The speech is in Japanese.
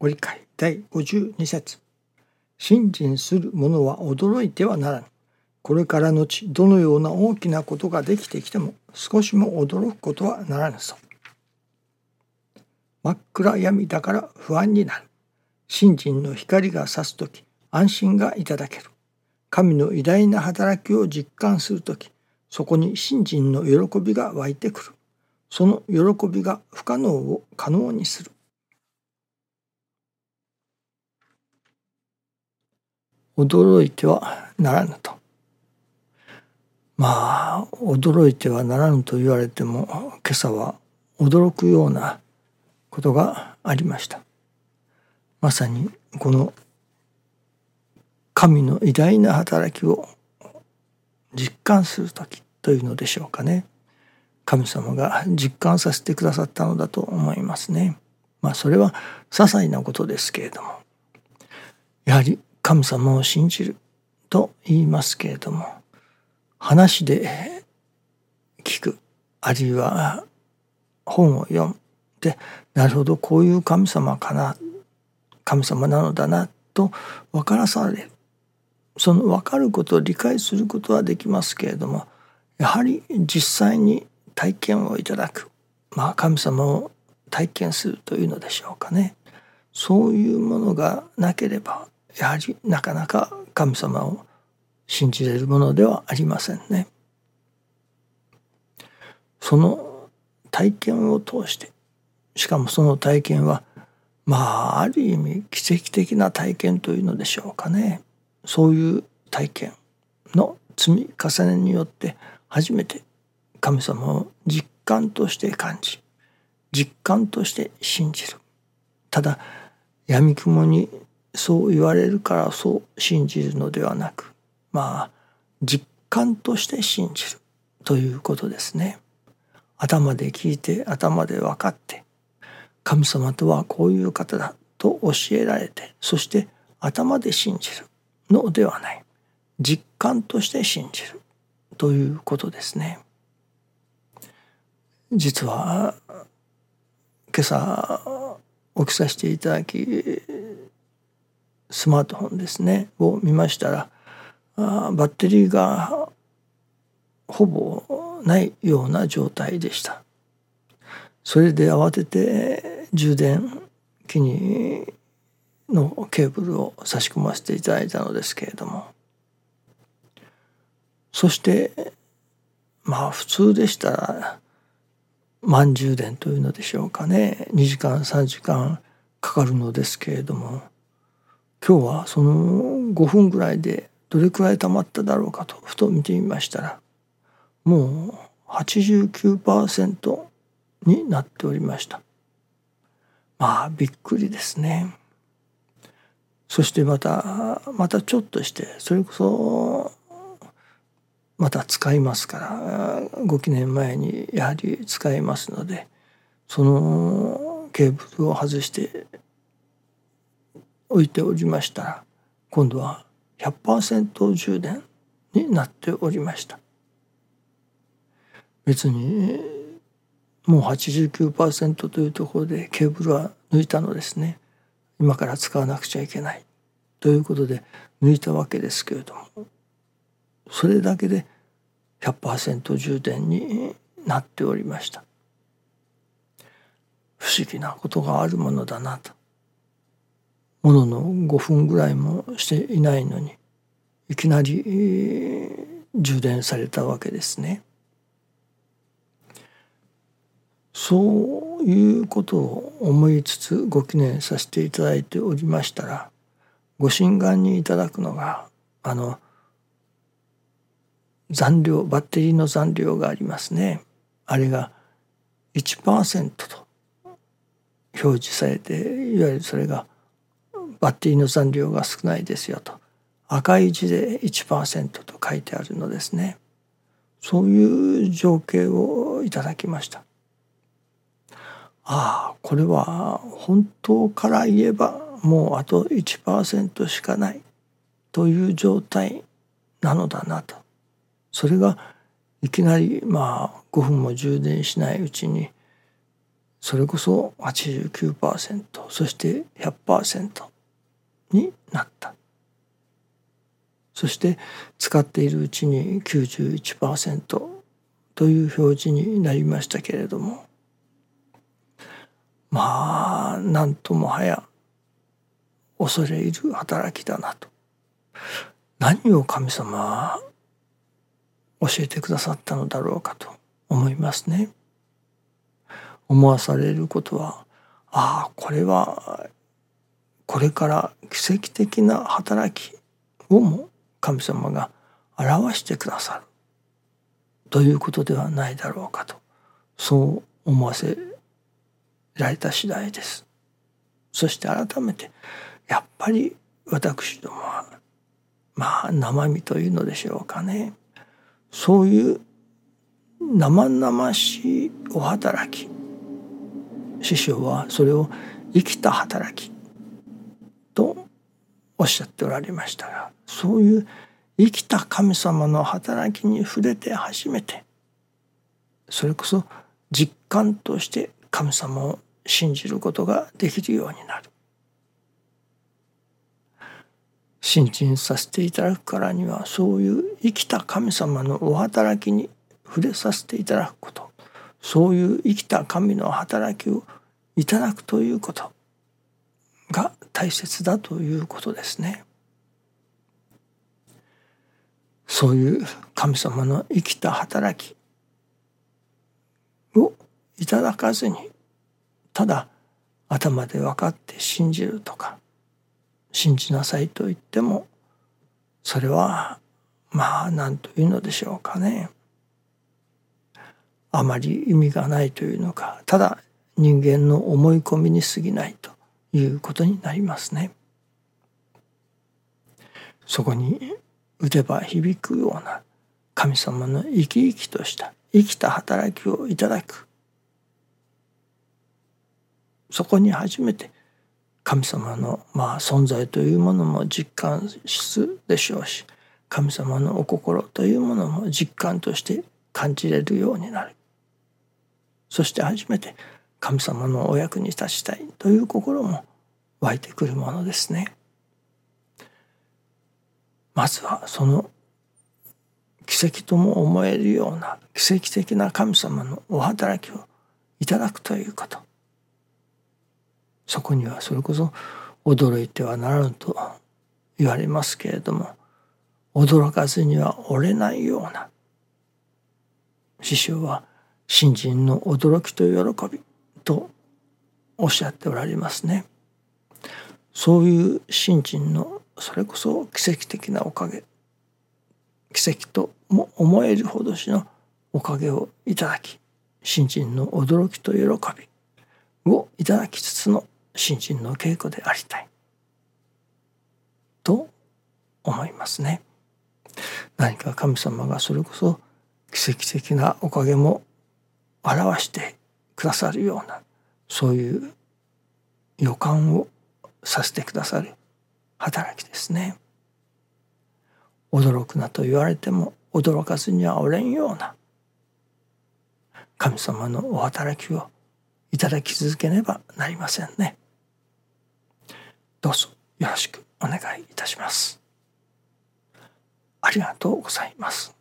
ご理解第52節信心する者は驚いてはならぬ。これからのちどのような大きなことができてきても少しも驚くことはならぬぞ。真っ暗闇だから不安になる。信心の光が差す時安心がいただける。神の偉大な働きを実感する時そこに信心の喜びが湧いてくる。その喜びが不可能を可能にする。驚いてはならぬと。まあ驚いてはならぬと言われても今朝は驚くようなことがありました。まさにこの神の偉大な働きを実感する時というのでしょうかね。神様が実感させてくださったのだと思いますね。まあそれは些細なことですけれどもやはり神様を信じると言いますけれども話で聞くあるいは本を読んでなるほどこういう神様かな神様なのだなと分からされる。その分かることを理解することはできますけれどもやはり実際に体験をいただく。まあ神様を体験するというのでしょうかね。そういうものがなければやはりなかなか神様を信じれるものではありませんね。その体験を通してしかもその体験はまあある意味奇跡的な体験というのでしょうかねそういう体験の積み重ねによって初めて神様を実感として感じ実感として信じるただ闇雲にそう言われるからそう信じるのではなくまあ実感として信じるということですね。頭で聞いて頭で分かって神様とはこういう方だと教えられてそして頭で信じるのではない実感として信じるということですね。実は今朝起きさせていただきスマートフォンですねを見ましたらあバッテリーがほぼないような状態でした。それで慌てて充電器にのケーブルを差し込ませていただいたのですけれども。そしてまあ普通でしたら満充電というのでしょうかね。2時間3時間かかるのですけれども。今日はその5分ぐらいでどれくらい溜まっただろうかとふと見てみましたらもう89%になっておりました。まあびっくりですね。そしてまたまたちょっとしてそれこそまた使いますからご記念前にやはり使いますのでそのケーブルを外して置いておりました。ら今度は100%充電になっておりました。別にもう89%というところでケーブルは抜いたのですね。今から使わなくちゃいけない。ということで抜いたわけですけれどもそれだけで100%充電になっておりました。不思議なことがあるものだなと。ものの5分ぐらいもしていないのにいきなり充電されたわけですね。そういうことを思いつつご記念させていただいておりましたらご心願にいただくのがあの残量バッテリーの残量がありますねあれが1%と表示されていわゆるそれがバッテリーの残量が少ないですよと。赤い字で1%と書いてあるのですね。そういう情景をいただきました。ああこれは本当から言えばもうあと1%しかないという状態なのだなと。それがいきなりまあ5分も充電しないうちにそれこそ89%そして100%になった。そして使っているうちに91%という表示になりましたけれども。まあなんともはや恐れ入る働きだなと。何を神様は教えてくださったのだろうかと思いますね。思わされることはああこれはこれから奇跡的な働きをも神様が表してくださるということではないだろうかとそう思わせられた次第です。そして改めてやっぱり私どもはまあ生身というのでしょうかねそういう生々しいお働き師匠はそれを生きた働きおっしゃっておられましたがそういう生きた神様の働きに触れて初めてそれこそ実感として神様を信じることができるようになる。信心させていただくからにはそういう生きた神様のお働きに触れさせていただくことそういう生きた神の働きをいただくということが大切だということですね。そういう神様の生きた働きをいただかずにただ頭で分かって信じるとか信じなさいと言ってもそれはまあ何というのでしょうかねあまり意味がないというのかただ人間の思い込みに過ぎないということになりますね。そこに打てば響くような神様の生き生きとした生きた働きをいただくそこに初めて神様のまあ存在というものも実感するでしょうし神様のお心というものも実感として感じれるようになるそして初めて神様のお役に立ちたいという心も湧いてくるものですね。まずはその奇跡とも思えるような奇跡的な神様のお働きをいただくということ。そこにはそれこそ驚いてはならぬと言われますけれども驚かずには折れないような。師匠は新人の驚きと喜び。とおっしゃっておられますね。そういう新人のそれこそ奇跡的なおかげ奇跡とも思えるほどしのおかげをいただき新人の驚きと喜びをいただきつつの新人の稽古でありたいと思いますね。何か神様がそれこそ奇跡的なおかげも表してくださるようなそういう予感をさせてくださる働きですね。驚くなと言われても驚かずにはおれんような神様のお働きをいただき続けねばなりませんね。どうぞよろしくお願いいたします。ありがとうございます。